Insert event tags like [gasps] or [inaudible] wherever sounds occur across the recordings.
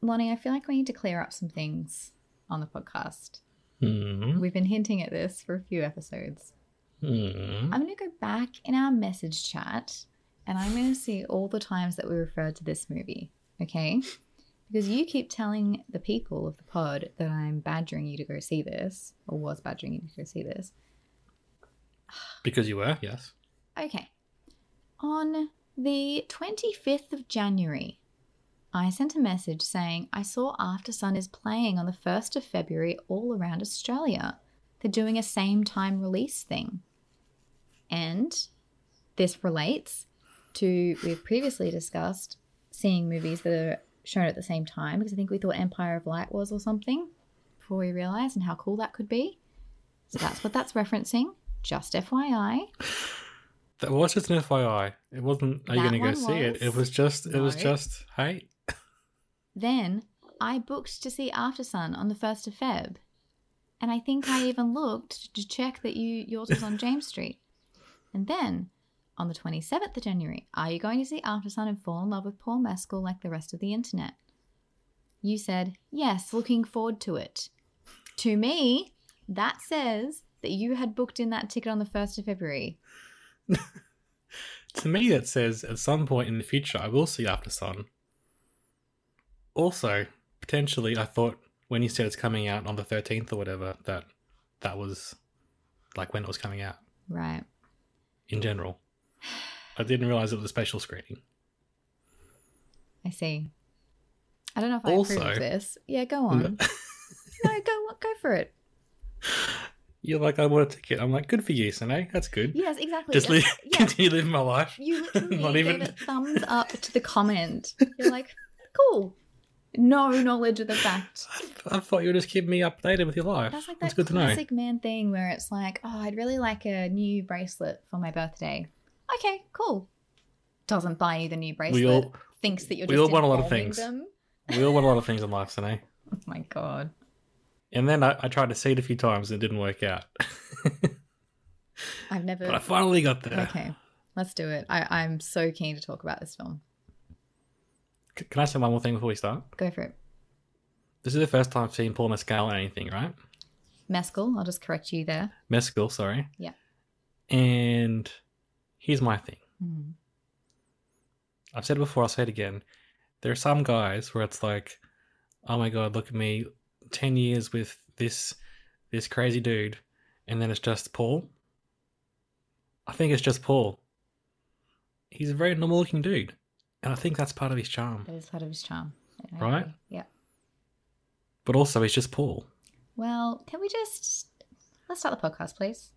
Lonnie, I feel like we need to clear up some things on the podcast. Hmm. We've been hinting at this for a few episodes. Hmm. I'm going to go back in our message chat and I'm going to see all the times that we referred to this movie, okay? Because you keep telling the people of the pod that I'm badgering you to go see this, or was badgering you to go see this. Because you were, yes. Okay. On the 25th of January, I sent a message saying I saw Aftersun is playing on the 1st of February all around Australia. They're doing a same time release thing. And this relates to, we've previously discussed seeing movies that are shown at the same time because I think we thought Empire of Light was or something before we realized and how cool that could be. So that's what that's referencing. Just FYI. That was just an FYI. It wasn't. Are you going to go see it? was. It was just. It was just. Hey, Then I booked to see Aftersun on the 1st of Feb. And I think I even looked to check that you yours was on [laughs] James Street. And then on the 27th of January, are you going to see Aftersun and fall in love with Paul Mescal like the rest of the internet? You said, yes, looking forward to it. To me, that says that you had booked in that ticket on the 1st of February. [laughs] to me that says at some point in the future I will see Aftersun. Also, potentially, I thought when you said it's coming out on the thirteenth or whatever that that was like when it was coming out Right. in general. I didn't realize it was a special screening. I see. I don't know if I Also- approve of this. Yeah, go on. [laughs] no, go go for it. You're like, I want a ticket. I'm like, good for you, Sine. That's good. Yes, exactly. Just live, yeah, [laughs] continue living my life. you [laughs] literally Not gave even- a thumbs up to the comment. You're like, cool. No knowledge of the fact. I thought you were just keeping me updated with your life. That's like That's that good to know. man thing where it's like, oh, I'd really like a new bracelet for my birthday. Okay, cool. Doesn't buy you the new bracelet. We all, thinks that you're we just all want a lot of things. Them. We all want a lot of things in life, Sine. [laughs] Oh my god. And then I, I tried to see it a few times and it didn't work out. I've never. [laughs] but I finally got there. Okay, let's do it. I, I'm so keen to talk about this film. Can I say one more thing before we start? Go for it. This is the first time I've seen Paul Mescal or anything, right? Mescal, I'll just correct you there. Mescal, sorry. Yeah. And here's my thing. Mhm. I've said it before, I'll say it again. There are some guys where it's like, oh my god, look at me, ten years with this this crazy dude, and then it's just Paul. I think it's just Paul. He's a very normal looking dude. And I think that's part of his charm. It is part of his charm. Right? agree. Yeah. But also he's just Paul. Well, can we just let's start the podcast, please?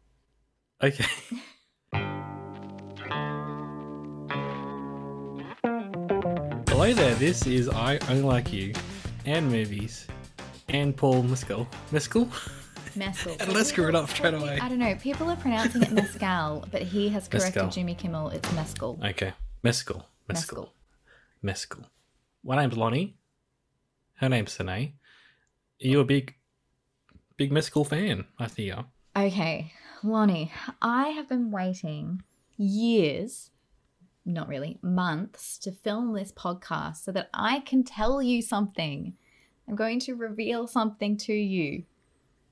Okay. [laughs] Hello there, this is I Only Like You and movies and Paul Mescal. Mescal? Mescal. [laughs] And let's screw it up straight away. I don't know. People are pronouncing it mescal, but he has corrected Mescal. Jimmy Kimmel. It's mescal. Okay. Mescal. Mescal. Mescal. My name's Lonnie. Her name's Sine. Are you a big, big Mescal fan, I hear? Okay, Lonnie, I have been waiting years, not really, months to film this podcast so that I can tell you something. I'm going to reveal something to you.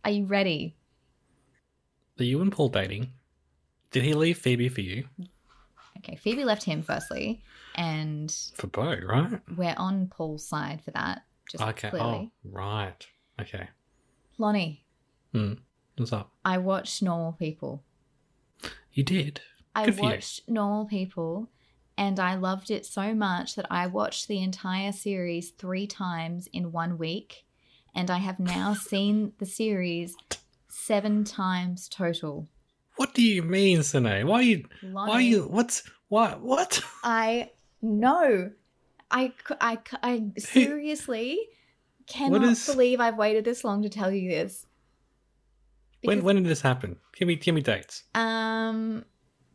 Are you ready? Are you and Paul dating? Did he leave Phoebe for you? Okay, Phoebe left him firstly, and For Bo, right? we're on Paul's side for that. Just okay. clearly. Oh, right. Okay. Lonnie, Hmm. What's up? I watched Normal People. You did. I Good you. watched Normal People and I loved it so much that I watched the entire series three times in one week. And I have now [laughs] seen the series seven times total. What do you mean, Sine? Why are you? Why are you? What's why? What? [laughs] I know I [laughs] seriously cannot is- believe I've waited this long to tell you this. when Because, when did this happen? Give me give me dates. um,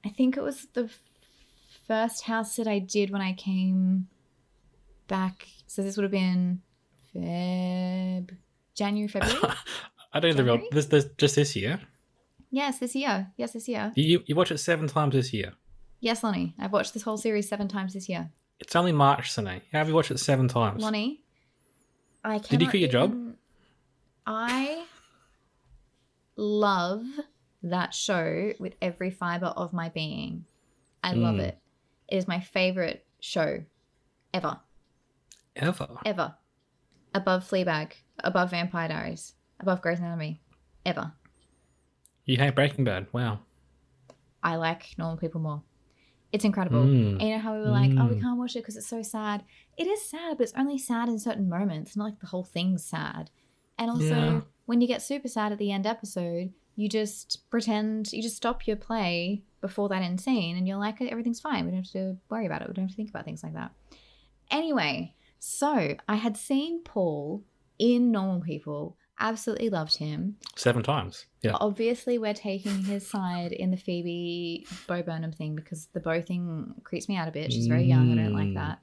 I think it was the first house that I did when I came back. So this would have been Feb, January, February. [laughs] I don't know the real this, this just this year. yes, this year. Yes, this year. You- you watch it seven times this year. Yes, Lonnie. I've watched this whole series seven times this year. It's only March, Sine. How have you watched it seven times? Lonnie, I Did you quit your job? even- I love that show with every fiber of my being. I love Mm. it. It is my favorite show ever, Ever. ever. Above Fleabag, above Vampire Diaries, above Grey's Anatomy, ever. You hate Breaking Bad. Wow. I like normal people more. It's incredible. Mm. And you know how we were like, oh, we Mm. can't watch it because it's so sad. It is sad, but it's only sad in certain moments. Not like the whole thing's sad. And also, Yeah. when you get super sad at the end episode, you just pretend, you just stop your play before that end scene and you're like, everything's fine. We don't have to worry about it. We don't have to think about things like that. Anyway, so I had seen Paul in Normal People, absolutely loved him. Seven times. Yeah. Obviously, we're taking his side in the Phoebe Bo Burnham thing because the Bo thing creeps me out a bit. She's very young. I don't like Mm. that.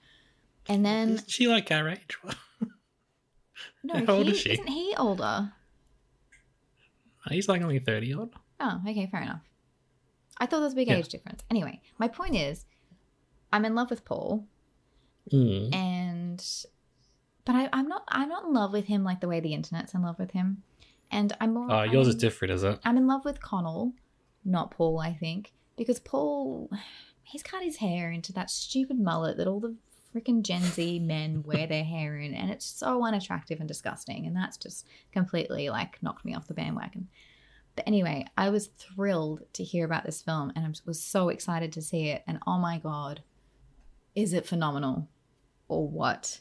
And then Isn't she like our age? [laughs] no, How old he, is she? isn't he older? He's like only 30 odd. Oh, okay, fair enough. I thought there was a big Yeah. age difference. Anyway, my point is, I'm in love with Paul, Mm. and but I, I'm not. I'm not in love with him like the way the internet's in love with him. And I'm more. Oh, yours is I'm- different, is it? I'm in love with Connell, not Paul, I think, because Paul, he's cut his hair into that stupid mullet that all the freaking Gen Z men [laughs] wear their hair in, and it's so unattractive and disgusting, and that's just completely like knocked me off the bandwagon. But anyway, I was thrilled to hear about this film, and I was so excited to see it, and oh my god, is it phenomenal, or what?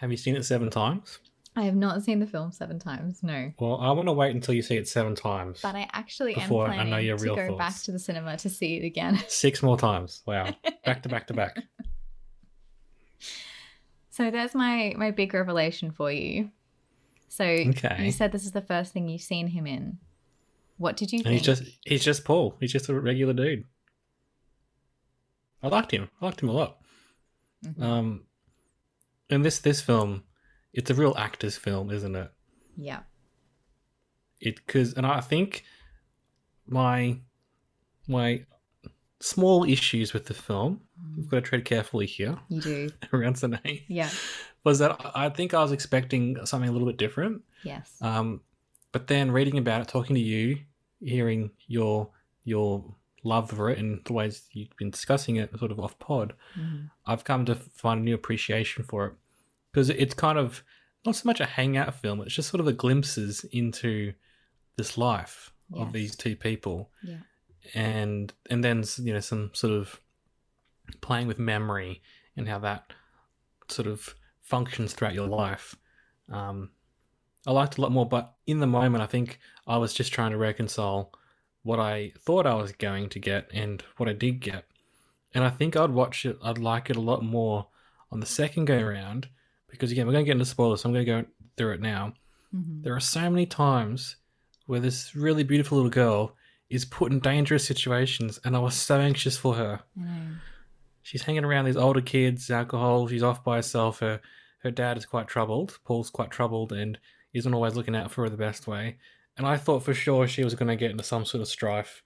Have you seen it seven times? I have not seen the film seven times, no. Well, I want to wait until you see it seven times. But I actually Before I am know planning your to real go back to the cinema to see it again. [laughs] Six more times. Wow. Back to back to back. [laughs] So there's my my big revelation for you. So Okay. you said this is the first thing you've seen him in. What did you And think? he's just he's just Paul. He's just a regular dude. I liked him. I liked him a lot. Mhm. Um and this this film, it's a real actor's film, isn't it? yeah. It because and I think my my small issues with the film, we've got to tread carefully here You do. [laughs] around Sine, Yeah. was that I I think I was expecting something a little bit different. Yes. Um, but then reading about it, talking to you, hearing your your love for it and the ways you've been discussing it, sort of off pod, Mhm. I've come to find a new appreciation for it because it's kind of not so much a hangout film; it's just sort of a glimpses into this life Yes. of these two people, Yeah. and and then you know some sort of playing with memory and how that sort of functions throughout your life. Um, I liked a lot more, but in the moment, I think I was just trying to reconcile what I thought I was going to get and what I did get. And I think I'd watch it, I'd like it a lot more on the second go around because, again, we're going to get into spoilers, so I'm going to go through it now. Mhm. There are so many times where this really beautiful little girl is put in dangerous situations, and I was so anxious for her. Know. She's hanging around these older kids, alcohol, she's off by herself. Her her dad is quite troubled. Paul's quite troubled and isn't always looking out for her the best way. And I thought for sure she was going to get into some sort of strife.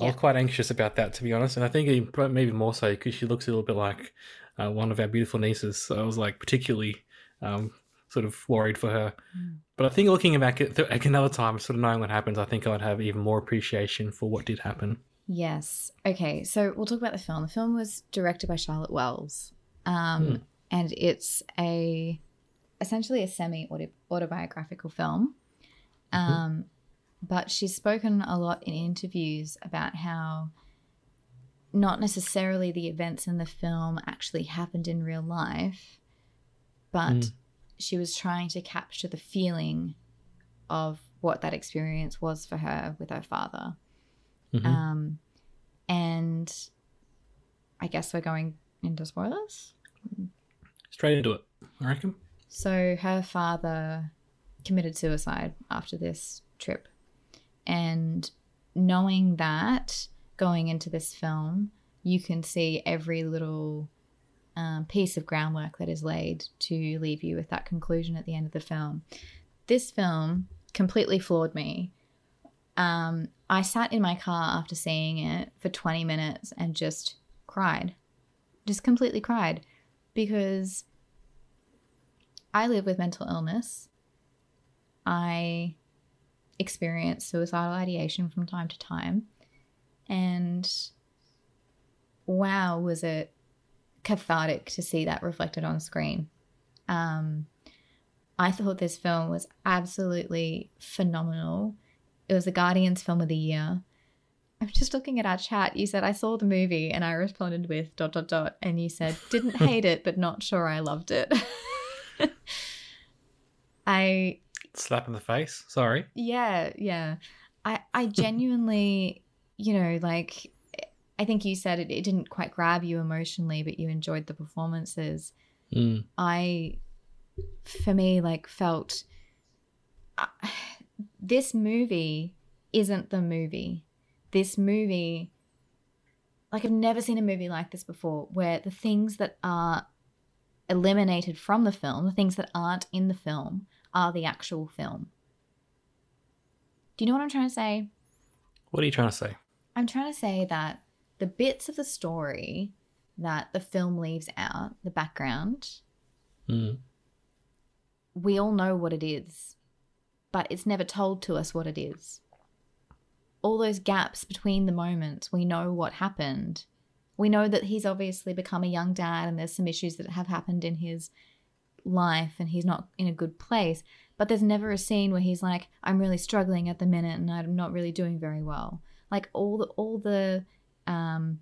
I was quite anxious about that, to be honest. And I think maybe more so because she looks a little bit like uh, one of our beautiful nieces. So I was like particularly um, sort of worried for her. Mm. But I think looking back at th- like another time, sort of knowing what happens, I think I'd have even more appreciation for what did happen. Yes. Okay. So we'll talk about the film. The film was directed by Charlotte Wells, um, Hmm. and it's a essentially a semi autobiographical film. Um, but she's spoken a lot in interviews about how not necessarily the events in the film actually happened in real life, but Mm. she was trying to capture the feeling of what that experience was for her with her father. Mhm. Um, and I guess we're going into spoilers. Straight into it, I reckon. So her father committed suicide after this trip. And knowing that going into this film, you can see every little um, piece of groundwork that is laid to leave you with that conclusion at the end of the film. This film completely floored me. Um, I sat in my car after seeing it for 20 minutes and just cried. Just completely cried because I live with mental illness. I experience suicidal ideation from time to time. And wow, was it cathartic to see that reflected on screen. Um, I thought this film was absolutely phenomenal. It was the Guardians film of the year. I'm just looking at our chat. You said I saw the movie and I responded with dot dot dot and you said didn't hate it but not sure I loved it. [laughs] I Slap in the face. Sorry. yeah, yeah. I I [laughs] genuinely, you know, like I think you said it, it didn't quite grab you emotionally, but you enjoyed the performances. Mm. I, for me, like felt uh, this movie isn't the movie. This movie, like I've never seen a movie like this before, where the things that are eliminated from the film, the things that aren't in the film, are the actual film. Do you know what I'm trying to say? What are you trying to say? I'm trying to say that the bits of the story that the film leaves out, the background, Mm. we all know what it is, but it's never told to us what it is. All those gaps between the moments, we know what happened. We know that he's obviously become a young dad and there's some issues that have happened in his life and he's not in a good place. But there's never a scene where he's like, I'm really struggling at the minute and I'm not really doing very well. Like all the all the um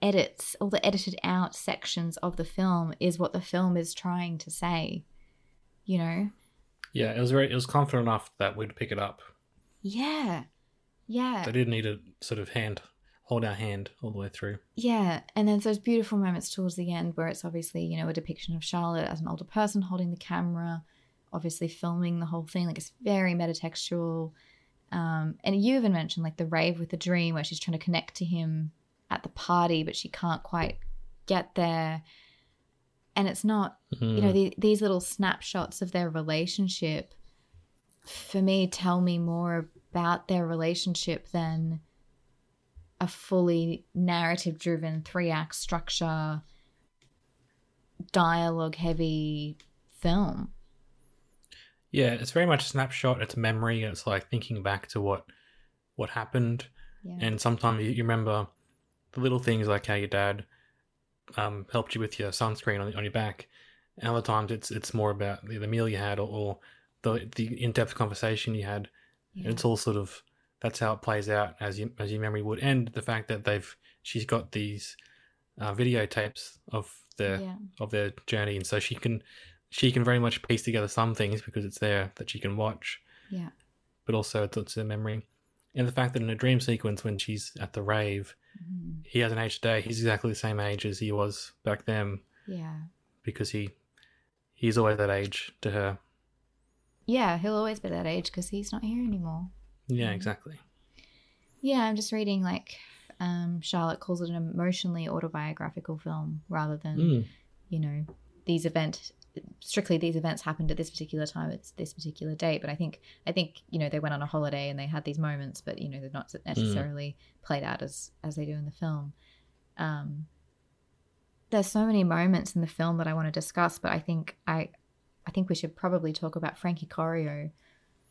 edits, all the edited out sections of the film is what the film is trying to say. You know? Yeah, it was very. It was confident enough that we'd pick it up. Yeah. Yeah. They didn't need a sort of hand hold our hand all the way through. Yeah, and then those beautiful moments towards the end where it's obviously, you know, a depiction of Charlotte as an older person holding the camera, obviously filming the whole thing. Like it's very metatextual. Um, and you even mentioned like the rave with the dream where she's trying to connect to him at the party, but she can't quite get there. And it's not, you know, Mm. the, these little snapshots of their relationship for me tell me more about their relationship than a fully narrative driven three act structure dialogue heavy film Yeah, it's very much a snapshot. It's memory. It's like thinking back to what what happened, yeah and sometimes you, remember the little things like how your dad um, helped you with your sunscreen on, on your back. And other times it's it's more about the, the meal you had or, or the the in depth conversation you had. yeah. It's all sort of that's how it plays out as you as your memory would, and the fact that they've she's got these uh, videotapes of their yeah. of their journey, and so she can she can very much piece together some things because it's there that she can watch, yeah. But also it's, it's her memory, and the fact that in a dream sequence when she's at the rave, Mhm. he has an age today. He's exactly the same age as he was back then. Yeah. Because he he's always that age to her. yeah he'll always be that age because he's not here anymore Yeah, Mhm. exactly. yeah i'm just reading like um, charlotte calls it an emotionally autobiographical film rather than Mm. you know these events strictly these events happened at this particular time it's this particular date but i think i think you know they went on a holiday and they had these moments but you know they're not necessarily played out as as they do in the film um there's so many moments in the film that i want to discuss but i think i i think we should probably talk about frankie corio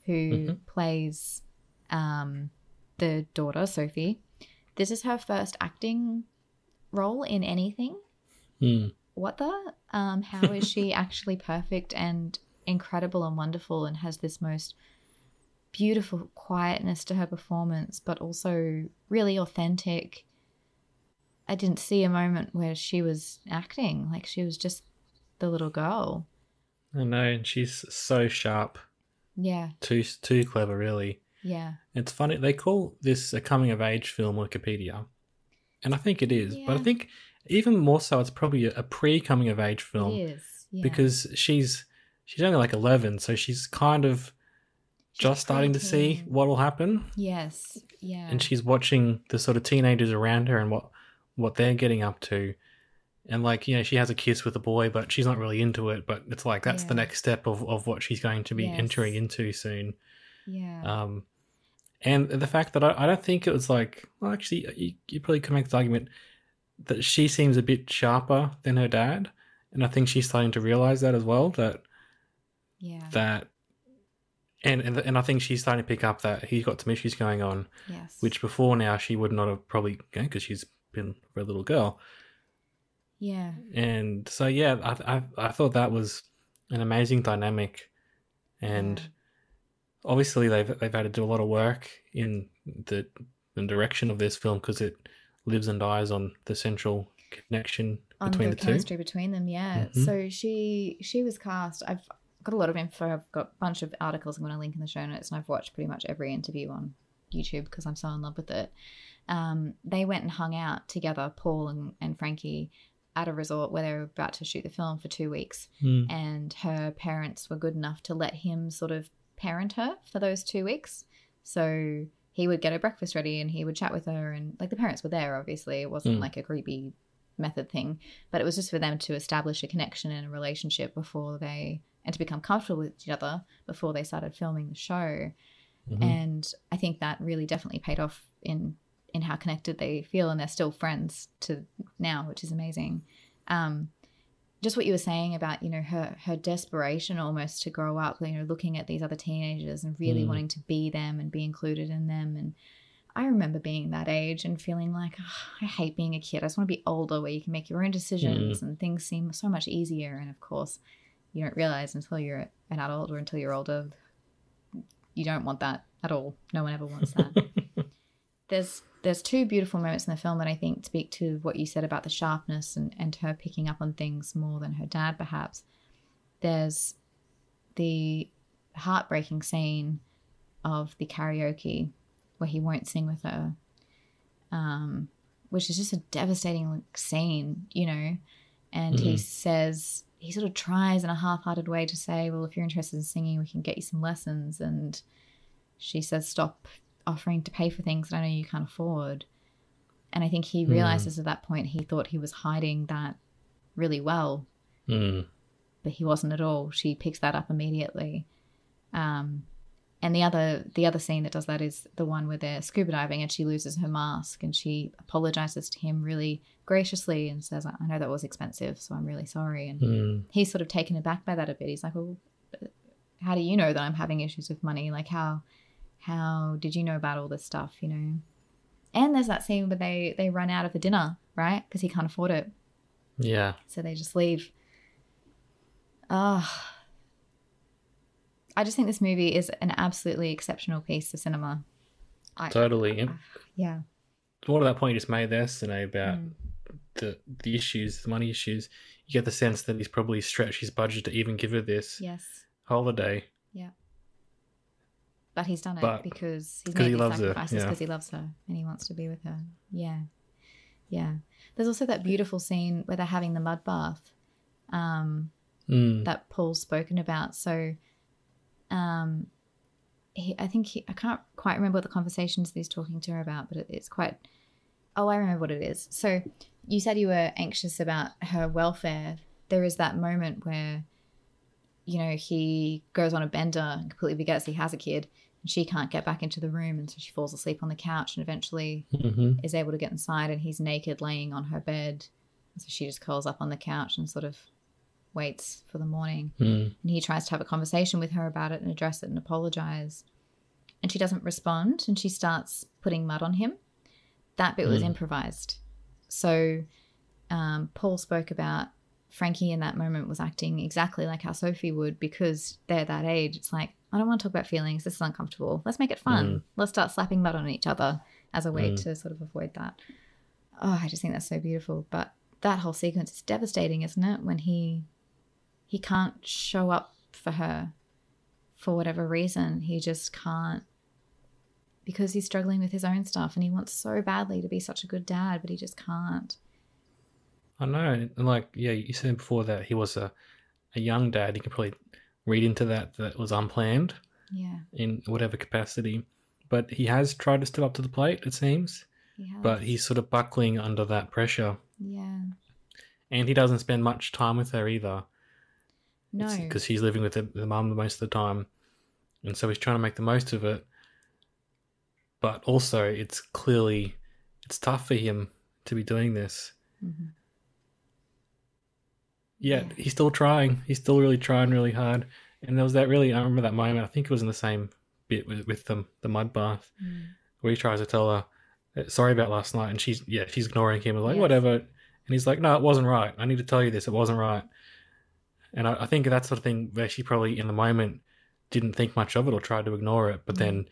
who Mhm. plays um the daughter sophie this is her first acting role in anything. Mm. what the um how is she [laughs] actually perfect and incredible and wonderful and has this most beautiful quietness to her performance but also really authentic? I didn't see a moment where she was acting. Like she was just the little girl. I know, and she's so sharp, yeah. Too too clever, really. Yeah It's funny they call this a coming of age film Wikipedia, and I think it is. But I think even more so, it's probably a, pre coming of age film It is. Yeah. because she's she's only like eleven, so she's kind of She's just starting to see what will happen, Yes. Yeah. and she's watching the sort of teenagers around her and what what they're getting up to. And like, you know, she has a kiss with a boy, but she's not really into it. But it's like that's the next step of, of what she's going to be Yes. entering into soon. yeah. Um, and the fact that I, I don't think it was like, well, actually, you, you probably could make the argument that she seems a bit sharper than her dad, and I think she's starting to realize that as well. That yeah. that, and and and I think she's starting to pick up that he's got some issues going on, yes. which before now she would not have probably because she's been a little girl, Yeah. and so yeah, I I, I thought that was an amazing dynamic, and. Yeah. Obviously they've they've had to do a lot of work in the, the direction of this film because it lives and dies on the central connection on between the, the, two. chemistry between them yeah Mhm. so she she was cast i've got a lot of info i've got a bunch of articles i'm going to link in the show notes and i've watched pretty much every interview on youtube because i'm so in love with it um, they went and hung out together paul and, and frankie at a resort where they were about to shoot the film for two weeks Mm. and her parents were good enough to let him sort of parent her for those two weeks. So he would get her breakfast ready and he would chat with her, and like the parents were there, obviously. It wasn't Mm. like a creepy method thing, but it was just for them to establish a connection and a relationship before they, and to become comfortable with each other before they started filming the show. Mhm. And I think that really definitely paid off in in how connected they feel, and they're still friends to now, which is amazing. Um, just what you were saying about you know her her desperation almost to grow up you know looking at these other teenagers and really Mm. wanting to be them and be included in them. And i remember being that age and feeling like "Ugh, i hate being a kid. I just want to be older where you can make your own decisions and things seem so much easier. And of course you don't realize until you're an adult or until you're older you don't want that at all. No one ever wants that. [laughs] There's there's two beautiful moments in the film that I think speak to what you said about the sharpness and, and her picking up on things more than her dad perhaps. There's the heartbreaking scene of the karaoke where he won't sing with her. Um, which is just a devastating scene, you know. And he Mhm. says he sort of tries in a half-hearted way to say, "Well, if you're interested in singing, we can get you some lessons." And she says, "Stop offering to pay for things that I know you can't afford." And I think he Hmm. realizes at that point he thought he was hiding that really well, Mm. but he wasn't at all. She picks that up immediately. Um, and the other the other scene that does that is the one where they're scuba diving and she loses her mask and she apologizes to him really graciously and says, "I I know that was expensive, so I'm really sorry." And Mm. he's sort of taken aback by that a bit. He's like, "Well, how do you know that I'm having issues with money? Like, how how did you know about all this stuff? You know?" And there's that scene where they they run out of the dinner, right? Because he can't afford it, Yeah. so they just leave. Ah. I just think this movie is an absolutely exceptional piece of cinema. I, Totally. And yeah. what at that point you just made there, Sine, about Mm. the the issues, the money issues, you get the sense that he's probably stretched his budget to even give her this Yes. holiday. But he's done it But- because he's made he these sacrifices yeah. because he loves her and he wants to be with her. Yeah. Yeah. There's also that beautiful scene where they're having the mud bath um, Mm. that Paul's spoken about. So um, he, I think he, I can't quite remember what the conversations he's talking to her about, but it, it's quite. Oh, I remember what it is. So you said you were anxious about her welfare. There is that moment where, you know, he goes on a bender and completely forgets he has a kid, and she can't get back into the room, and so she falls asleep on the couch, and eventually hmm is able to get inside, and he's naked, laying on her bed. And so she just curls up on the couch and sort of waits for the morning. Mm. And he tries to have a conversation with her about it and address it and apologize. And she doesn't respond and she starts putting mud on him. That bit was Mm. improvised. So um, Paul spoke about Frankie in that moment was acting exactly like how Sophie would because they're that age. It's like, I don't want to talk about feelings. This is uncomfortable. Let's make it fun. Mm. Let's start slapping mud on each other as a way Mm. to sort of avoid that. Oh, I just think that's so beautiful. But that whole sequence is devastating, isn't it? When he he can't show up for her for whatever reason. He just can't because he's struggling with his own stuff and he wants so badly to be such a good dad, but he just can't. I know, and like yeah, you said before that he was a a young dad. You can probably read into that that was unplanned Yeah. in whatever capacity. But he has tried to step up to the plate, it seems. He has. But he's sort of buckling under that pressure, Yeah. and he doesn't spend much time with her either. No. because he's living with the, the mum most of the time, and so he's trying to make the most of it. But also, it's clearly it's tough for him to be doing this. Mhm. Yet Yeah. he's still trying. He's still really trying really hard. And there was that really I remember that moment. I think it was in the same bit with, with the the mud bath Mm. where he tries to tell her uh, sorry about last night, and she's yeah she's ignoring him. Like Yes. whatever, and he's like no, it wasn't right. I need to tell you this. It wasn't right. And I, I think that sort of thing where she probably in the moment didn't think much of it or tried to ignore it, but Mm. then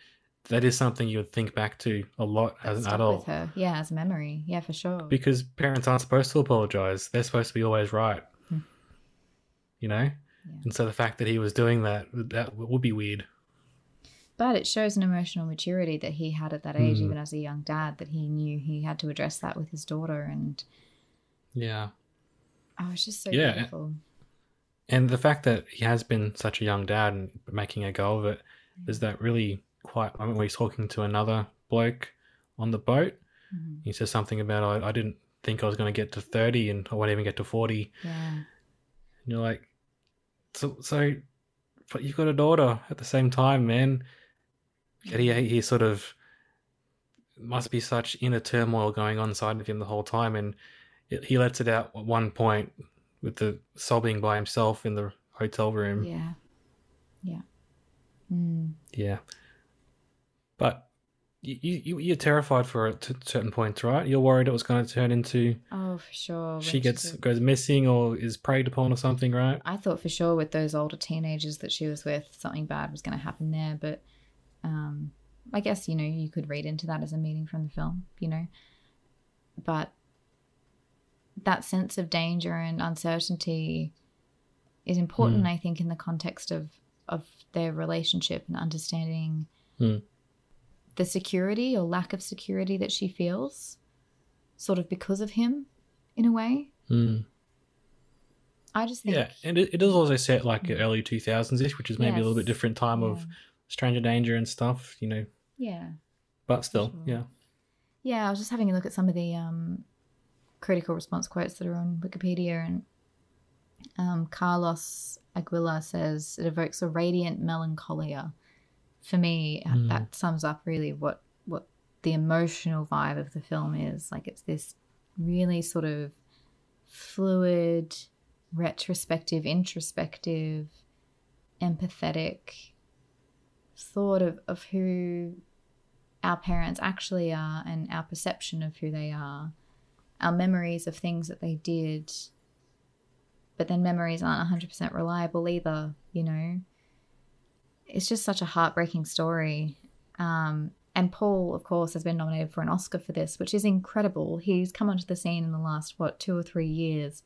that is something you would think back to a lot as an adult with her. Yeah, as a memory. Yeah, for sure. because parents aren't supposed to apologize. They're supposed to be always right. You know? And so the fact that he was doing that, that would be weird. But it shows an emotional maturity that he had at that age, Mm. even as a young dad, that he knew he had to address that with his daughter. And Yeah. oh, it's just so Yeah. beautiful. And the fact that he has been such a young dad and making a go of it is that really quite moment where he's talking to another bloke on the boat. Mhm. He says something about, I, I didn't think I was going to get to 30 and I won't even get to 40. Yeah. And you're like, so, so, but you've got a daughter at the same time, man. Yet he, he sort of must be such inner turmoil going on inside of him the whole time. And it, he lets it out at one point with the sobbing by himself in the hotel room. Yeah. Yeah. Mm. Yeah. But you, you, you're terrified for it to certain points, right? You're worried it was going to turn into Oh, for sure. she gets a- goes missing or is preyed upon or something, right? I thought for sure with those older teenagers that she was with, something bad was going to happen there. But um, I guess, you know, you could read into that as a meaning from the film, you know. But that sense of danger and uncertainty is important, Hmm. I think, in the context of, of their relationship and understanding Hmm. The security or lack of security that she feels, sort of because of him, in a way. Mm. I just think. Yeah, and it, it is also set like early 2000s ish, which is maybe a little bit different time of stranger danger and stuff, you know. Yeah. But still, sure. yeah. Yeah, I was just having a look at some of the um, critical response quotes that are on Wikipedia, and um, Carlos Aguilar says it evokes a radiant melancholia. For me, Mm. that sums up really what what the emotional vibe of the film is. Like it's this really sort of fluid, retrospective, introspective, empathetic thought of, of who our parents actually are and our perception of who they are, our memories of things that they did. But then memories aren't 100% reliable either, you know? It's just such a heartbreaking story. Um, and Paul, of course, has been nominated for an Oscar for this, which is incredible. He's come onto the scene in the last, what, two or three years,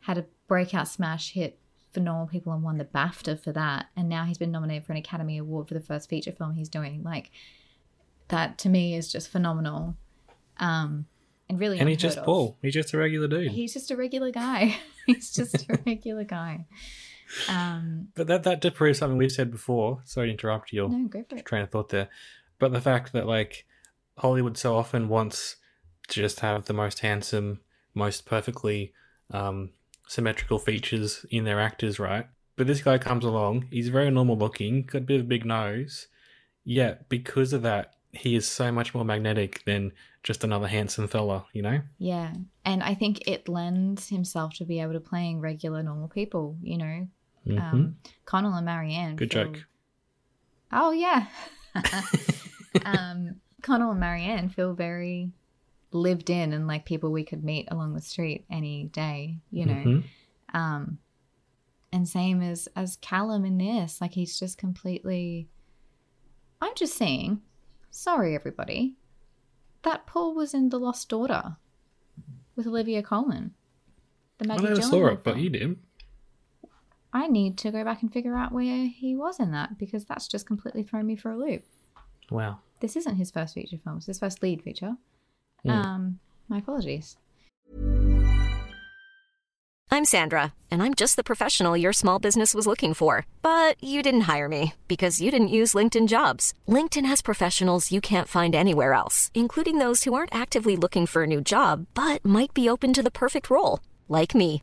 had a breakout smash hit for Normal People and won the BAFTA for that. And now he's been nominated for an Academy Award for the first feature film he's doing. Like, that to me is just phenomenal. Um, and really, And he's just of. Paul. He's just a regular dude. He's just a regular guy. [laughs] he's just a regular guy. Um, But that that did prove something we've said before. Sorry to interrupt your no, go for it. train of thought there. But the fact that like Hollywood so often wants to just have the most handsome, most perfectly um, symmetrical features in their actors, right? But this guy comes along, he's very normal looking, got a bit of a big nose. Yet because of that, he is so much more magnetic than just another handsome fella, you know? Yeah, and I think it lends himself to be able to playing regular, normal people. You know, Mhm. um, Connell and Marianne. Good feel- joke. Oh yeah. [laughs] um, Connell and Marianne feel very lived in and like people we could meet along the street any day. You know. Mhm. um and same as as callum in this like he's just completely i'm just saying sorry everybody that paul was in the lost daughter with olivia colman the Maggie I never saw Gyllenhaal it, but film. you did. I need to go back and figure out where he was in that because that's just completely thrown me for a loop Wow. this isn't his first feature film it's his first lead feature Mm. um my apologies I'm Sandra, and I'm just the professional your small business was looking for. But you didn't hire me because you didn't use LinkedIn jobs. LinkedIn has professionals you can't find anywhere else, including those who aren't actively looking for a new job but might be open to the perfect role, like me.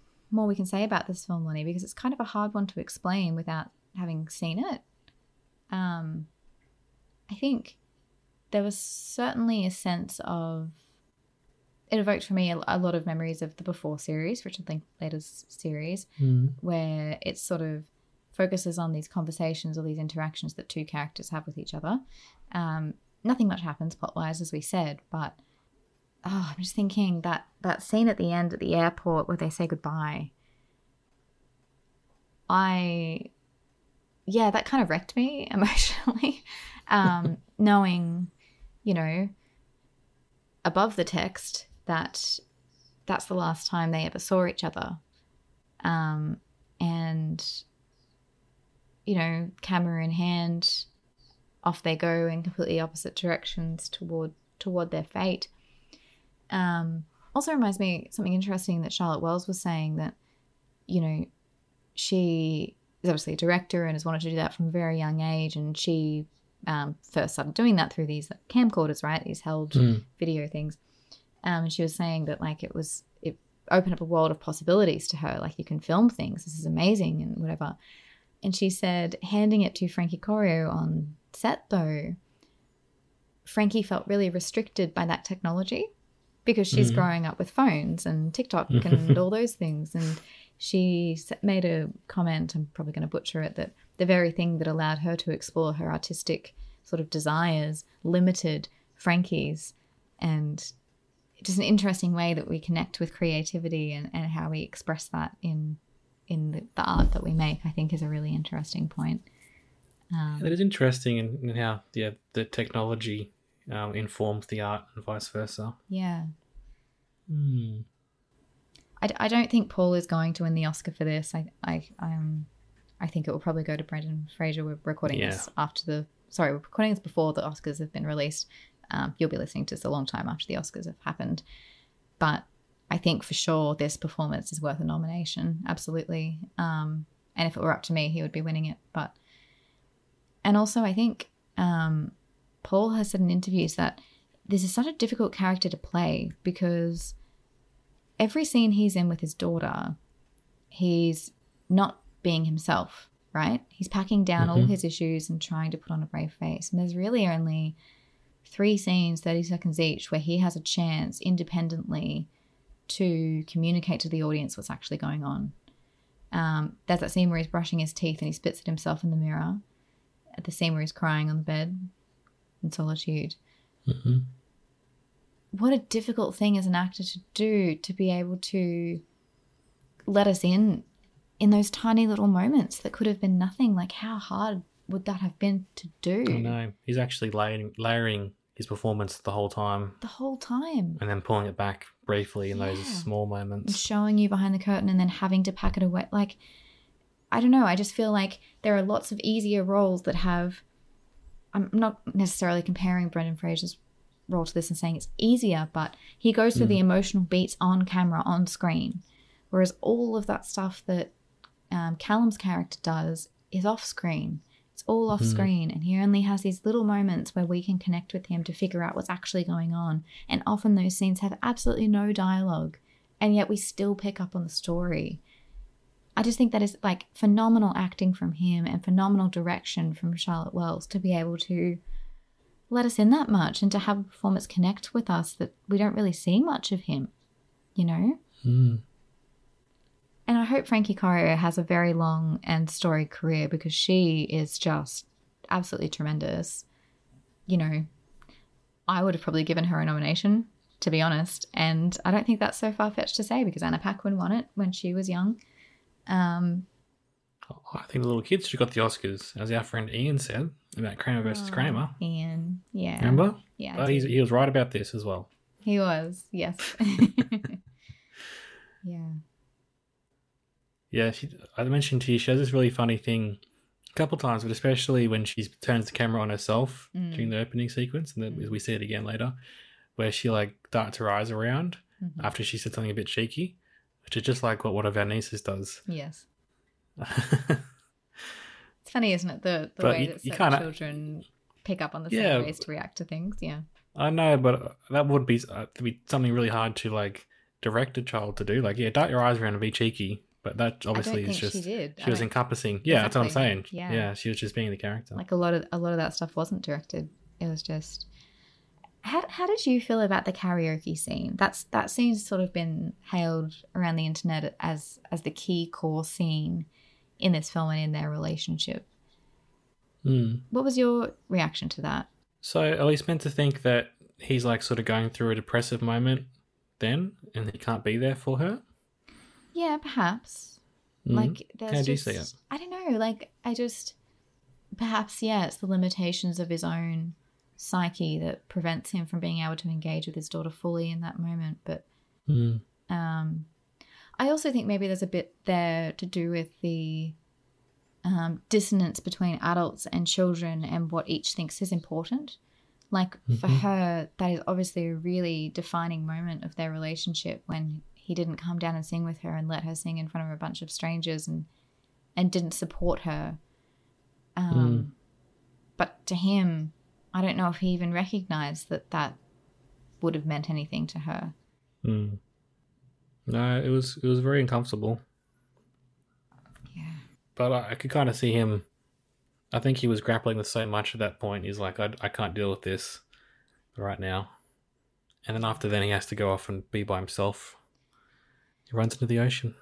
more we can say about this film, Lonnie, because it's kind of a hard one to explain without having seen it. Um, I think there was certainly a sense of it evoked for me a, a lot of memories of the Before series, Richard Linklater's series, where it sort of focuses on these conversations or these interactions that two characters have with each other. Um, nothing much happens plot wise, as we said, but oh, I'm just thinking that that scene at the end at the airport where they say goodbye. I, yeah, that kind of wrecked me [laughs] emotionally. um, knowing, you know, above the text that that's the last time they ever saw each other. Um, and, you know, camera in hand, off they go in completely opposite directions toward toward their fate. Um, also reminds me something interesting that Charlotte Wells was saying that, you know, she is obviously a director and has wanted to do that from a very young age, and she um, first started doing that through these camcorders, right? These held video things. Um, and she was saying that like it was it opened up a world of possibilities to her. Like you can film things. This is amazing and whatever. And she said handing it to Frankie Corio on set though, Frankie felt really restricted by that technology because she's growing up with phones and TikTok and all [laughs] those things. And she made a comment, I'm probably going to butcher it, that the very thing that allowed her to explore her artistic sort of desires limited Frankie's. And just an interesting way that we connect with creativity and, and how we express that in in the, the art that we make, I think is a really interesting point. Um, It is interesting in, in how yeah the technology um, informs the art and vice versa. yeah. Hmm. I, d- I don't think Paul is going to win the Oscar for this. I I um I think it will probably go to Brendan Fraser. We're recording this after the sorry, we're recording this before the Oscars have been released. Um, you'll be listening to this a long time after the Oscars have happened, but I think for sure this performance is worth a nomination. Absolutely. Um, and if it were up to me, he would be winning it. But and also I think um, Paul has said in interviews that this is such a difficult character to play because every scene he's in with his daughter, he's not being himself, right? He's packing down all his issues and trying to put on a brave face. And there's really only three scenes, 30 seconds each, where he has a chance independently to communicate to the audience what's actually going on. Um, there's that scene where he's brushing his teeth and he spits at himself in the mirror. At the scene where he's crying on the bed in solitude. Mm-hmm. What a difficult thing as an actor to do to be able to let us in in those tiny little moments that could have been nothing. Like how hard would that have been to do? I know. He's actually layering layering his performance the whole time. The whole time. And then pulling it back briefly in those Yeah. small and moments. showing you behind the curtain and then having to pack it away. Like i don't know. I just feel like there are lots of easier roles that have i'm not necessarily comparing brendan fraser's role to this and saying it's easier but he goes through the emotional beats on camera on screen whereas all of that stuff that um, callum's character does is off screen. It's all off screen and he only has these little moments where we can connect with him to figure out what's actually going on and often those scenes have absolutely no dialogue and yet we still pick up on the story. I just think that is like phenomenal acting from him and phenomenal direction from Charlotte Wells to be able to let us in that much and to have a performance connect with us that we don't really see much of him, you know? Mm. And I hope Frankie Corio has a very long and storied career because she is just absolutely tremendous. You know, I would have probably given her a nomination, to be honest. And I don't think that's so far fetched to say because Anna Paquin won it when she was young. Um, Oh, I think the little kids should have got the Oscars, as our friend Ian said about Kramer versus Kramer. Ian, yeah. Remember? Yeah, But he's, he was right about this as well. He was, yes. [laughs] [laughs] yeah. Yeah, she, I mentioned to you, she has this really funny thing a couple times, but especially when she turns the camera on herself Mm. during the opening sequence, and then we see it again later, where she like darts her eyes around Mhm. after she said something a bit cheeky, which is just like what one of our nieces does. Yes. [laughs] It's funny, isn't it? The the But way you- that you children pick up on the Yeah. same ways to react to things. Yeah. I know, but that would be uh, be something really hard to like direct a child to do. Like, yeah, dart your eyes around and be cheeky, but that obviously is she just did. she I was don't- encompassing. Yeah, that's what I'm saying. Yeah. yeah, she was just being the character. Like a lot of a lot of that stuff wasn't directed. It was just. How, how did you feel about the karaoke scene? That's that scene's sort of been hailed around the internet as as the key core scene in this film and in their relationship. Hmm. What was your reaction to that? So Ellie's meant to think that he's like sort of going through a depressive moment then, and he can't be there for her. Yeah, perhaps. Mm. Like there's How do you see it? I don't know. Like I just perhaps yeah, it's the limitations of his own psyche that prevents him from being able to engage with his daughter fully in that moment. But Mm. um, I also think maybe there's a bit there to do with the um, dissonance between adults and children and what each thinks is important. Like for Mhm. her, that is obviously a really defining moment of their relationship when he didn't come down and sing with her and let her sing in front of a bunch of strangers and and didn't support her. Um, But to him, I don't know if he even recognized that that would have meant anything to her. Mm. No, it was it was very uncomfortable. Yeah. But I, I could kind of see him. I think he was grappling with so much at that point. He's like, I, I can't deal with this right now. And then after then, he has to go off and be by himself. He runs into the ocean.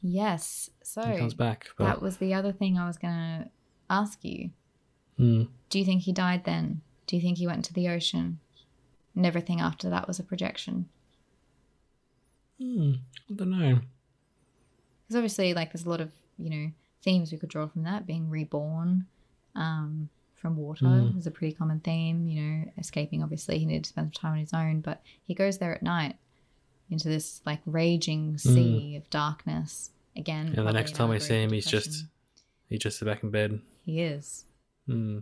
Yes. So and comes back. But, that was the other thing I was going to ask you. Mm. Do you think he died then? Do you think he went into the ocean? And everything after that was a projection? Hmm, I don't know. Because obviously, like, there's a lot of, you know, themes we could draw from that. Being reborn um, from water Mm. is a pretty common theme. You know, escaping, obviously, he needed to spend some time on his own, but he goes there at night into this, like, raging sea of darkness. Again, Mm. And the next time we see of him, he's just depression. he's just back in bed. He is. Hmm.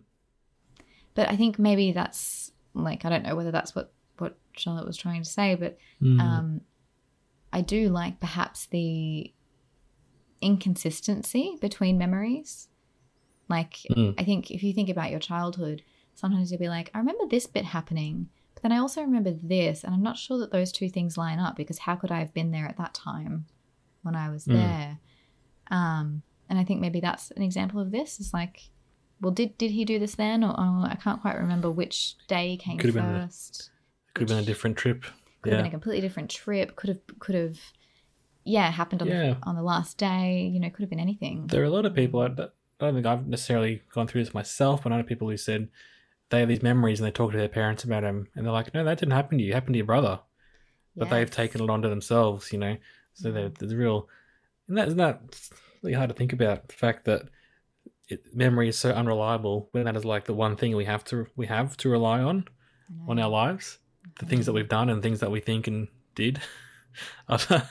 But I think maybe that's like I don't know whether that's what what Charlotte was trying to say, but Hmm. um, I do like perhaps the inconsistency between memories. Like Mm. I think if you think about your childhood, sometimes you'll be like, I remember this bit happening, but then I also remember this, and I'm not sure that those two things line up because how could I have been there at that time when I was Mm. there? Um, and I think maybe that's an example of this. Is like, well, did did he do this then, or, or I can't quite remember which day came Could have been a- first. Could have been a different trip. Could yeah. have been a completely different trip. Could have could have, yeah, happened on Yeah. the on the last day. You know, could have been anything. There are a lot of people. I don't I don't think I've necessarily gone through this myself, but I know people who said they have these memories and they talk to their parents about them, and they're like, "No, that didn't happen to you. It happened to your brother." But they've taken it onto themselves, you know. So there- there's real, and that, isn't that really hard to think about the fact that it, memory is so unreliable when that is like the one thing we have to we have to rely on on our lives, the things that we've done and things that we think and did, [laughs] other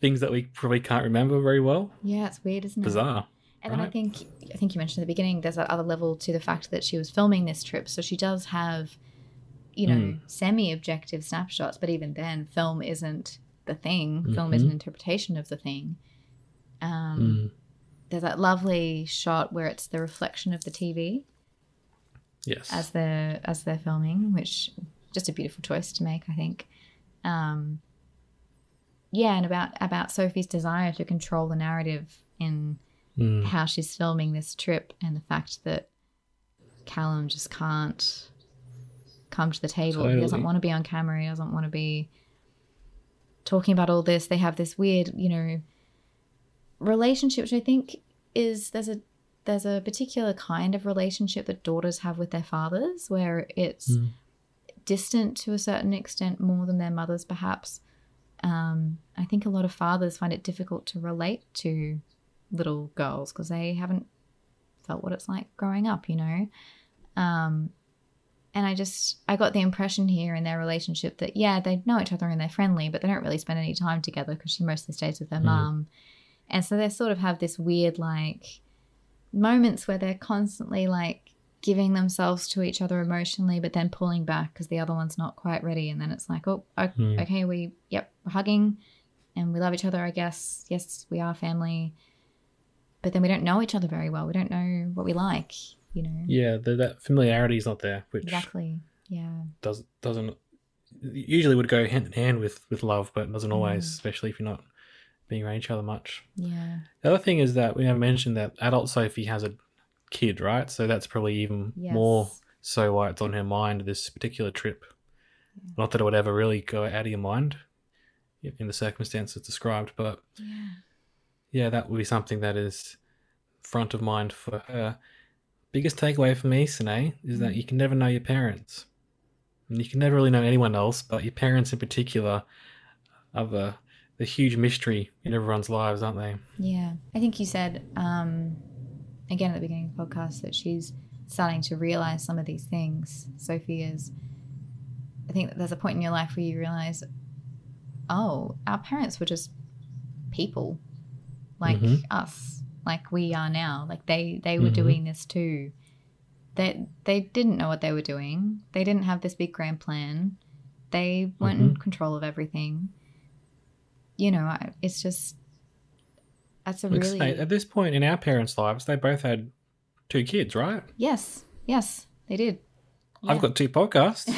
things that we probably can't remember very well. Yeah, it's weird, isn't it? Bizarre. And then I think I think you mentioned at the beginning there's that other level to the fact that she was filming this trip, so she does have, you know, Mm. semi-objective snapshots. But even then, film isn't the thing. Film is Mhm. an interpretation of the thing. Um, Mm. There's that lovely shot where it's the reflection of the TV Yes. as they're as they're filming, which just a beautiful choice to make, I think. Um, yeah, and about about Sophie's desire to control the narrative in Mm. how she's filming this trip and the fact that Callum just can't come to the table. He doesn't want to be on camera. He doesn't want to be talking about all this. They have this weird, you know, relationship, which I think is there's a there's a particular kind of relationship that daughters have with their fathers where it's Mm. distant to a certain extent more than their mothers perhaps um, i think a lot of fathers find it difficult to relate to little girls because they haven't felt what it's like growing up you know um, and i just i got the impression here in their relationship that yeah they know each other and they're friendly but they don't really spend any time together because she mostly stays with her Mhm. mum and so they sort of have this weird like moments where they're constantly like giving themselves to each other emotionally but then pulling back because the other one's not quite ready. And then it's like oh o- Hmm. okay we yep we're hugging and we love each other i guess. Yes we are family. But then we don't know each other very well. We don't know what we like you know? Yeah, the, that familiarity is not there, which exactly. Yeah. does doesn't usually would go hand in hand with with love, but doesn't always, Mm. especially if you're not being around each other much. yeah The other thing is that we have mentioned that adult Sophie has a kid, right? So that's probably even yes more so why it's on her mind this particular trip. Not that it would ever really go out of your mind in the circumstances described, but yeah yeah, that would be something that is front of mind for her. Biggest takeaway for me, Sine, is that Mm. you can never know your parents. And you can never really know anyone else, but your parents in particular are the, the huge mystery in everyone's lives, aren't they? Yeah. I think you said, um, again at the beginning of the podcast, that she's starting to realize some of these things. Sophie is, I think that there's a point in your life where you realize, oh, our parents were just people like Mhm. us, like we are now. Like they, they were Mhm. doing this too. They, they didn't know what they were doing. They didn't have this big grand plan. They weren't in control of everything. You know, it's just that's a really at this point in our parents' lives, they both had two kids, right? yes, yes, they did. I've got two podcasts,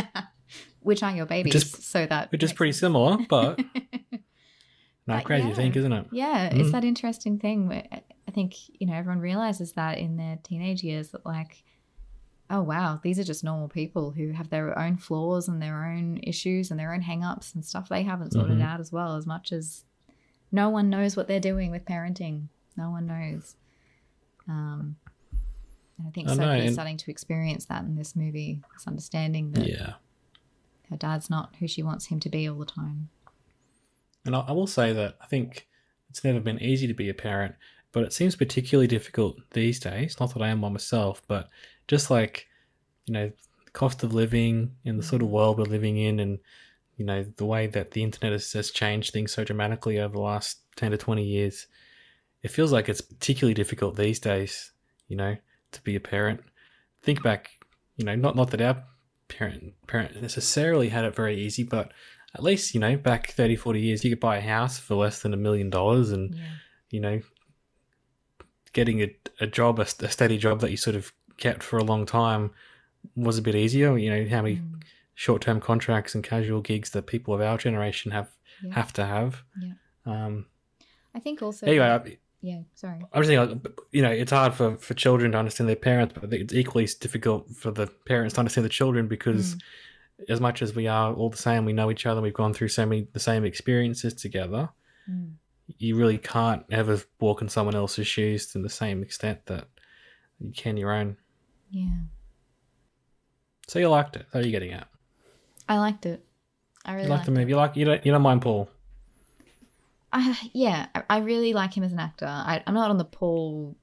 [laughs] which are your babies, is- so that which is pretty sense. similar, but [laughs] not But crazy yeah. to think, isn't it? Yeah, it's Mhm. that interesting thing where I think, you know, everyone realizes that in their teenage years that like, oh wow, these are just normal people who have their own flaws and their own issues and their own hang-ups and stuff they haven't sorted Mhm. out as well as much as no one knows what they're doing with parenting. No one knows. Um I think I know, Sophie is starting to experience that in this movie, this understanding that Yeah. her dad's not who she wants him to be all the time. And I, I will say that I think it's never been easy to be a parent, but it seems particularly difficult these days. Not that I am one myself, but just like, you know, cost of living in the sort of world we're living in and, you know, the way that the internet has, has changed things so dramatically over the last 10 to 20 years, it feels like it's particularly difficult these days, you know, to be a parent. Think back, you know, not, not that our parent, parent necessarily had it very easy, but at least, you know, back 30, 40 years, you could buy a house for less than a million dollars and, Yeah. you know, getting a, a job, a, a steady job that you sort of kept for a long time was a bit easier. You know, how many Mm. short term contracts and casual gigs that people of our generation have Yeah. have to have. Yeah. Um, I think also anyway, I, yeah, sorry. I'm just thinking, you know, it's hard for, for children to understand their parents, but I it's equally difficult for the parents to understand the children because Mm. as much as we are all the same, we know each other, we've gone through so many the same experiences together. Mm. You really can't ever walk in someone else's shoes to the same extent that you can your own. Yeah. So you liked it. How are you getting at? I liked it. I really You liked liked the movie. it. You like you don't you don't mind Paul. I, yeah, I- I really like him as an actor. I, I'm not on the Paul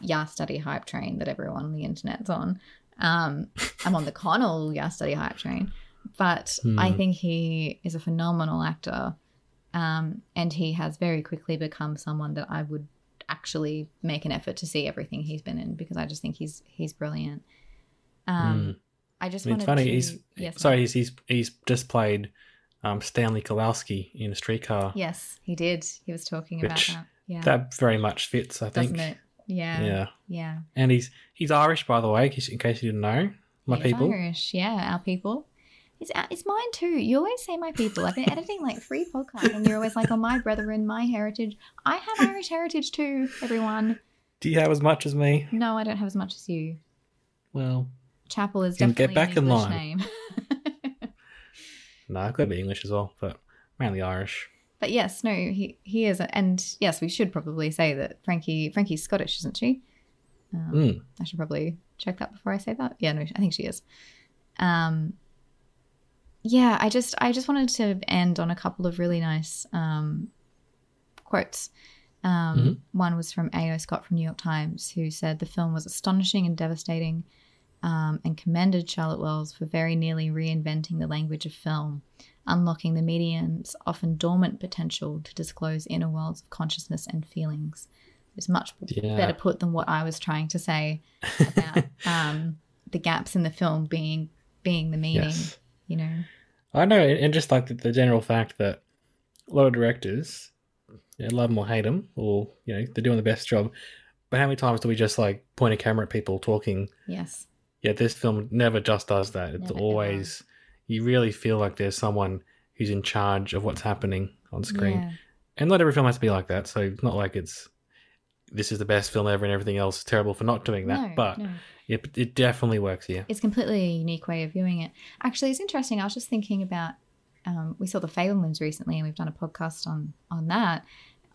Yar Study hype train that everyone on the internet's on. Um, I'm on the [laughs] Connell Yar Study hype train, but I Hmm. think he is a phenomenal actor, um, and he has very quickly become someone that I would actually make an effort to see everything he's been in because I just think he's he's brilliant. Um, I just I mean, it's funny. to. He's yes, sorry. He's he's he's just played um, Stanley Kowalski in a streetcar. Yes, he did. He was talking about that. Yeah, That very much fits. I think. doesn't it? Yeah, Yeah. yeah. And he's he's Irish, by the way, in case- you didn't know. My people. Irish, yeah, our people. It's uh, it's mine too. You always say my people. I've been editing like three podcasts, and you're always like, "Oh, my brethren, my heritage." I have Irish heritage too. Everyone. Do you have as much as me? No, I don't have as much as you. Well, Chapel is Can get definitely back in English line. name. [laughs] No, it could be English as well, but mainly Irish. but yes, no, he he is, and yes, we should probably say that Frankie Frankie's Scottish, isn't she? Um, Mm. I should probably check that before I say that. Yeah, no, I think she is. Um, yeah, I just I just wanted to end on a couple of really nice um, quotes. Um, One was from A.O. Scott from New York Times, who said the film was astonishing and devastating, um, and commended Charlotte Wells for very nearly reinventing the language of film, unlocking the medium's often dormant potential to disclose inner worlds of consciousness and feelings. It's much Yeah. better put than what I was trying to say about [laughs] um, the gaps in the film being being the meaning. Yes. You know, I know, and just like the, the general fact that a lot of directors, you know, love them or hate them, or you know, they're doing the best job. But how many times do we just like point a camera at people talking? yes, Yeah, this film never just does that. It's Never, always you really feel like there's someone who's in charge of what's happening on screen. Yeah. And not every film has to be like that. So it's not like it's this is the best film ever and everything else is terrible for not doing that. No, but no. It it definitely works here. it's completely a unique way of viewing it. Actually, it's interesting. I was just thinking about um, we saw the Fabelmans recently, and we've done a podcast on on that.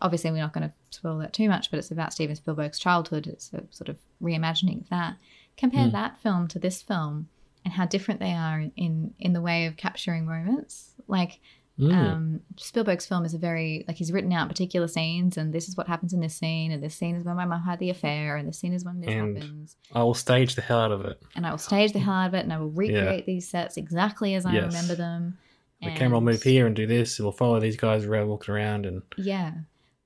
Obviously, we're not going to spoil that too much, but it's about Steven Spielberg's childhood. It's a sort of reimagining of that. Compare that film to this film, and how different they are in in the way of capturing moments. Like Mm. um, Spielberg's film is a very like he's written out particular scenes, and this is what happens in this scene, and this scene is when my mum had the affair, and this scene is when this And happens I will stage the hell out of it. and I will stage the hell out of it and I will recreate these sets exactly as I Yes. remember them. The camera will move here and do this. It will follow these guys around, walking around, and Yeah.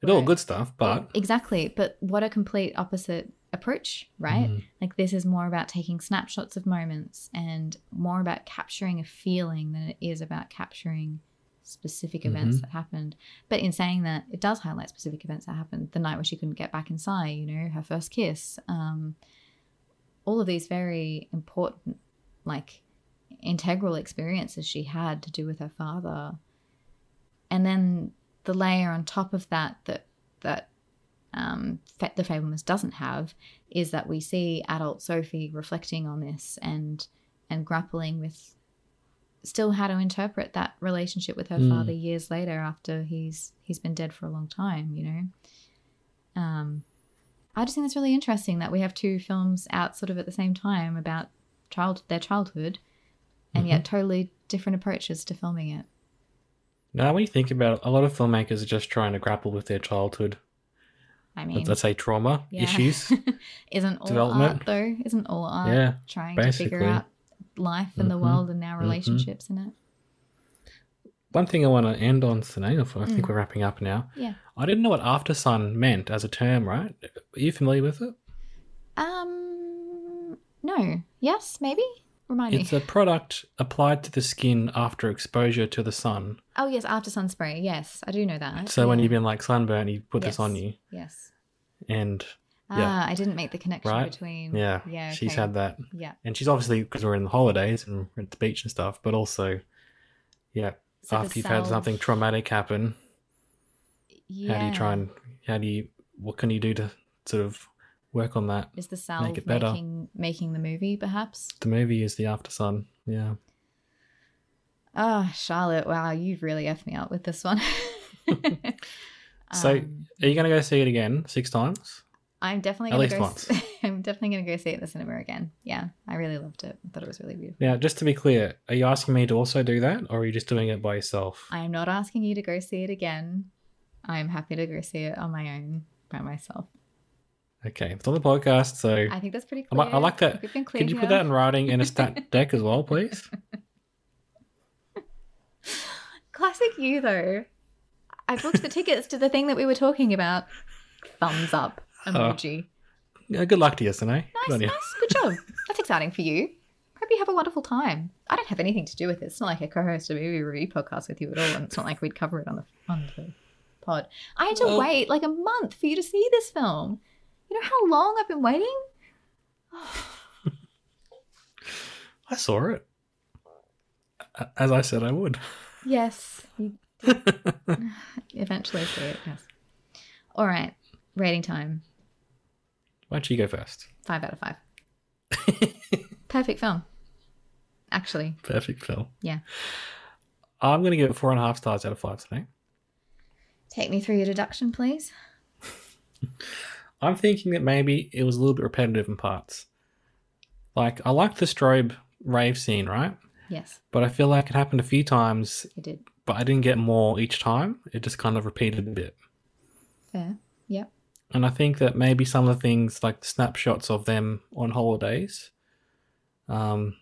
it's all good stuff. But exactly. But what a complete opposite approach, right? Mhm. Like this is more about taking snapshots of moments and more about capturing a feeling than it is about capturing specific events Mhm. that happened. But in saying that, it does highlight specific events that happened. The night where she couldn't get back inside, you know, her first kiss. Um, all of these very important, like integral experiences she had to do with her father. And then the layer on top of that that that um, the Fabelmans doesn't have is that we see adult Sophie reflecting on this and and grappling with still how to interpret that relationship with her Mm. father years later after he's he's been dead for a long time. You know, um, I just think that's really interesting that we have two films out sort of at the same time about child their childhood, and yet totally different approaches to filming it. now, when you think about it, a lot of filmmakers are just trying to grapple with their childhood, I mean, let's say trauma Yeah. issues. [laughs] Isn't all art though? Isn't all art Yeah, trying to figure out life and the Mhm, world and our mhm. relationships in it? One thing I want to end on today, I think Mm. we're wrapping up now. Yeah. I didn't know what after sun meant as a term, right? Are you familiar with it? Um, no. Yes, maybe. Remind It's me. It's a product applied to the skin after exposure to the sun. Oh yes, after sun spray. Yes, I do know that. So when you've been like sunburned, you put this on you, Yes. and Ah, Yeah. I didn't make the connection right, between. yeah, Yeah. she's okay. had that, Yeah. and she's obviously because we're in the holidays and we're at the beach and stuff, but also, yeah, So the after you've had something traumatic happen, Yeah. how do you try and how do you what can you do to sort of work on that? Is the salve it better? making making the movie perhaps? The movie is the after sun, yeah. Ah, Charlotte. Wow, you've really effed me out with this one. [laughs] [laughs] So, Um, are you going to go see it again six times? I'm definitely At gonna least go. once. [laughs] I'm definitely gonna go see it in the cinema again. Yeah, I really loved it. I thought it was really beautiful. Now, just to be clear, are you asking me to also do that, or are you just doing it by yourself? I am not asking you to go see it again. I am happy to go see it on my own by myself. Okay, it's on the podcast, so I think that's pretty clear. I like that. We've been clear Could you put that in writing in a stat [laughs] deck as well, please? [laughs] Classic you though. I booked the tickets to the thing that we were talking about. Thumbs up emoji. Uh, yeah, good luck to you, Sine. Nice, nice, good job. That's exciting for you. Hope you have a wonderful time. I don't have anything to do with it. It's not like I co-host a movie review podcast with you at all, and it's not like we'd cover it on the on the pod. I had to Well- wait like a month for you to see this film. You know how long I've been waiting? [sighs] I saw it. As I said, I would. Yes, [laughs] [sighs] eventually see it. Yes. All right, rating time Why don't you go first? five out of five. [laughs] Perfect film. Actually, Perfect film. yeah. I'm going to give it four and a half stars out of five today. Take me through your deduction, please. [laughs] I'm thinking that maybe it was a little bit repetitive in parts. Like, I like the strobe rave scene, right? Yes, But I feel like it happened a few times, you did. but I didn't get more each time. It just kind of repeated a bit. Fair. Yep. And I think that maybe some of the things, like the snapshots of them on holidays, um,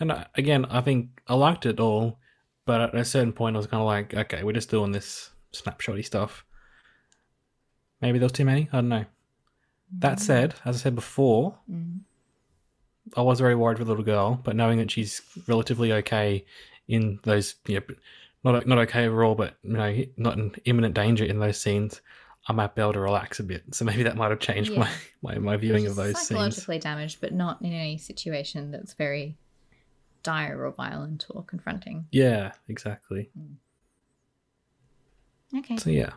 and I, again, I think I liked it all, but at a certain point, I was kind of like, okay, we're just doing this snapshotty stuff. Maybe there was too many. I don't know. That said, as I said before, Mm. I was very worried for the little girl, but knowing that she's relatively okay in those, you know, not not okay overall, but you know, not in imminent danger in those scenes, I might be able to relax a bit. So maybe that might have changed Yeah. my, my my viewing of those scenes. psychologically damaged, but not in any situation that's very dire or violent or confronting. Yeah, exactly. Hmm. Okay. So yeah,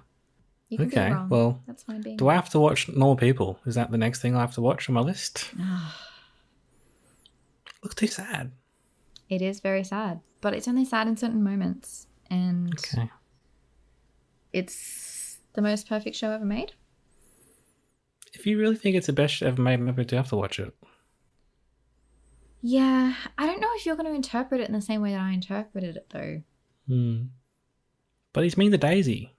okay, Be wrong. well, that's fine. Being do I have to watch Normal People? Is that the next thing I have to watch on my list? [sighs] Looks too sad. It is very sad, but it's only sad in certain moments, and Okay. it's the most perfect show ever made. If you really think it's the best show ever made, maybe do have to watch it. Yeah, I don't know if you're going to interpret it in the same way that I interpreted it, though. Hmm. But he's mean to Daisy.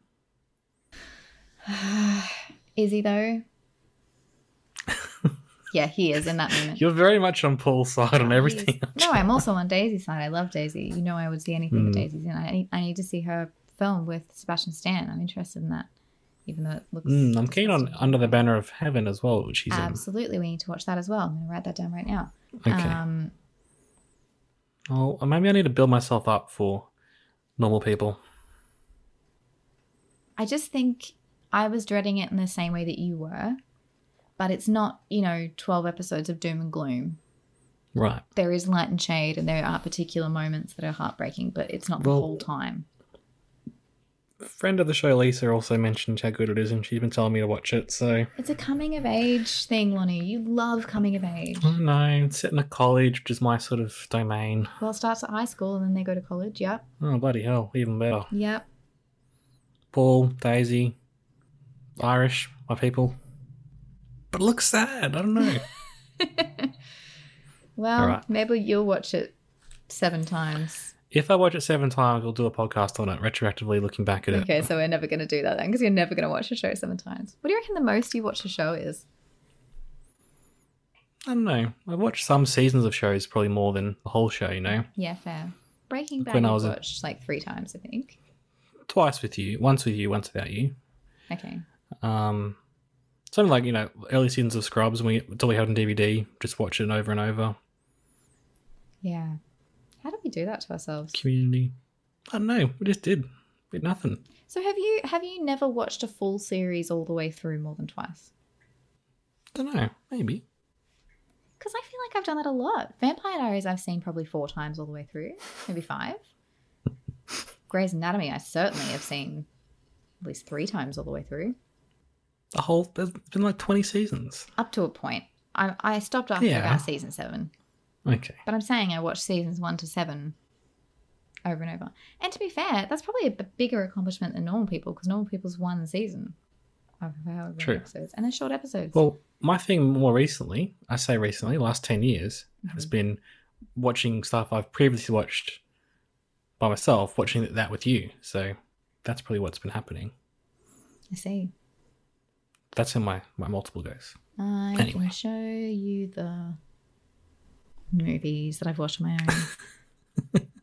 [sighs] Is he though? [laughs] yeah, he is in that moment. You're very much on Paul's side on everything. No, I'm also on Daisy's side. I love Daisy. You know, I would see anything Hmm. with Daisy's in. I need, I need to see her film with Sebastian Stan. I'm interested in that, even though it looks. Mm, I'm keen on Under the Banner of Heaven as well, which he's Absolutely, we need to watch that as well. I'm going to write that down right now. Okay. Um, oh, maybe I need to build myself up for normal people. I just think I was dreading it in the same way that you were, but it's not, you know, 12 episodes of doom and gloom. Right. There is light and shade, and there are particular moments that are heartbreaking, but it's not the Well- whole time. Friend of the show, Lisa, also mentioned how good it is, and she's been telling me to watch it. So It's a coming of age thing, Lonnie. You love coming of age. I know. It's set in a college, which is my sort of domain. Well, it starts at high school and then they go to college. Yep. Oh bloody hell! Even better. Yep. Paul, Daisy, Irish, my people. But it looks sad. I don't know. [laughs] Well, Alright. maybe you'll watch it seven times. If I watch it seven times, we'll do a podcast on it, retroactively looking back at it. Okay, so we're never going to do that then because you're never going to watch a show seven times. What do you reckon the most you watch a show is? I don't know. I've watched some seasons of shows, probably more than the whole show. You know, Yeah, fair. Breaking Bad When I was a- watched like three times, I think. twice with you, once with you, once without you. Okay. Um, something like you know early seasons of Scrubs when we until we had on DVD, just watch it over and over. Yeah. How do we do that to ourselves? Community. I don't know. We just did. We did nothing. So have you have you never watched a full series all the way through more than twice? I don't know. Maybe. Because I feel like I've done that a lot. Vampire Diaries I've seen probably four times all the way through, maybe five. [laughs] Grey's Anatomy I certainly have seen at least three times all the way through, The whole. There's been like twenty seasons. up to a point. I, I stopped after Yeah. about season seven, Okay. but I'm saying I watched seasons one to seven over and over. And to be fair, that's probably a bigger accomplishment than normal people because normal people's one season of however True. episodes, and they're short episodes. Well, my thing more recently, I say recently, last 10 years, Mm-hmm. has been watching stuff I've previously watched by myself, watching that with you. So that's probably what's been happening. I see. That's in my, my multiple goes. I Anyway. can show you the movies that I've watched on my own. [laughs]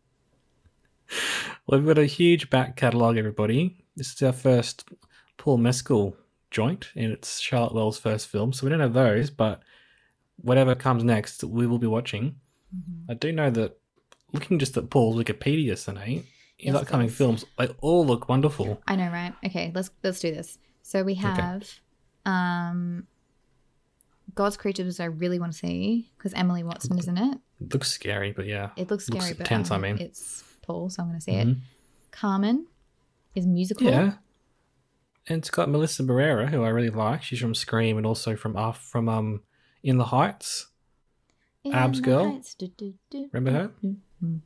Well, we've got a huge back catalogue, everybody. This is our first Paul Mescal joint, and it's Charlotte Wells' first film. So we don't have those, but whatever comes next, we will be watching. Mm-hmm. I do know that looking just at Paul's Wikipedia, Sine, his Yes, upcoming please. films, they all look wonderful. I know, right? Okay, let's let's do this. So we have um God's Creatures, I really want to see because Emily Watson is in it. It looks scary, but yeah. It looks scary, but intense, I um, mean. it's Paul, so I'm going to see it. Mhm. Carmen is musical. Yeah. And it's got Melissa Barrera, who I really like. She's from Scream and also from uh, from um In the Heights. Abs the girl. Heights. Do, do, do, Remember her? do.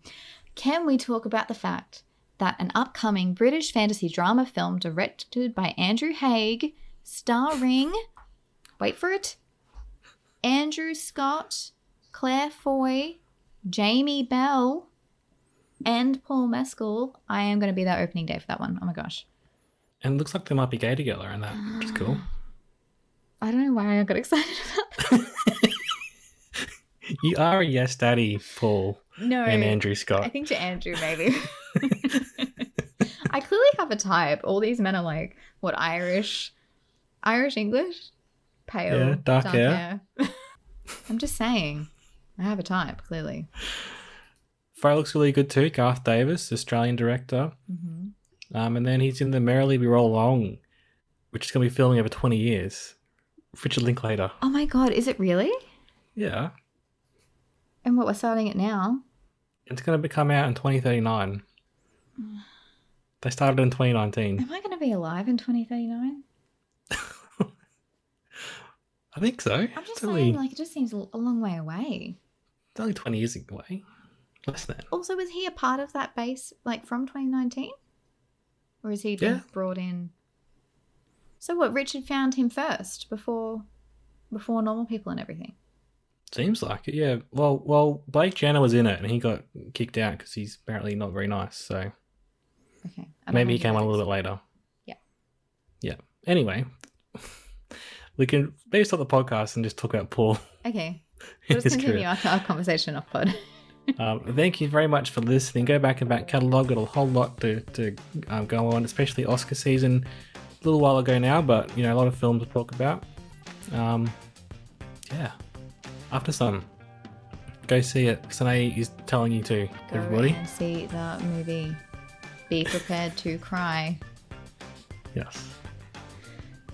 Can we talk about the fact that an upcoming British fantasy drama film directed by Andrew Haigh, starring, wait for it, Andrew Scott, Claire Foy, Jamie Bell, and Paul Mescal. I am going to be there opening day for that one. Oh my gosh. And it looks like they might be gay together and that, which is cool. [gasps] I don't know why I got excited about that. [laughs] You are a yes daddy, Paul No. and Andrew Scott. I think to Andrew, maybe. [laughs] I clearly have a type. All these men are like, what, Irish? Irish English? Pale. Yeah, dark hair. [laughs] I'm just saying. I have a type, clearly. Fire looks really good too. Garth Davis, Australian director. Mm-hmm. Um, and then he's in the Merrily We Roll Along, which is going to be filming over 20 years. Richard Linklater. Oh my god, is it really? Yeah. And what, we're starting it now? It's going to come out in 2039. They started in 2019. Am I going to be alive in 2039? I think so. I'm just it's, saying, like, it just seems a long way away. it's only 20 years away. Less than. Also, was he a part of that base, like, from 2019? Or is he Yeah. brought in? So what, Richard found him first before before normal people and everything? Seems like it, yeah. Well, well, Blake Jenner was in it and he got kicked out because he's apparently not very nice. So Okay. Maybe he came on a little bit later. Yeah. Yeah. Anyway, we can maybe stop the podcast and just talk about Paul. Okay. [laughs] We'll just continue our, our conversation off pod. [laughs] Um, thank you very much for listening. Go back and back catalogue. Got a whole lot to, to um, go on, especially Oscar season. A little while ago now, but you know a lot of films to talk about. Um, yeah, after sun, go see it. Senaai is telling you to. Go Everybody, and see the movie. Be prepared to cry. yes.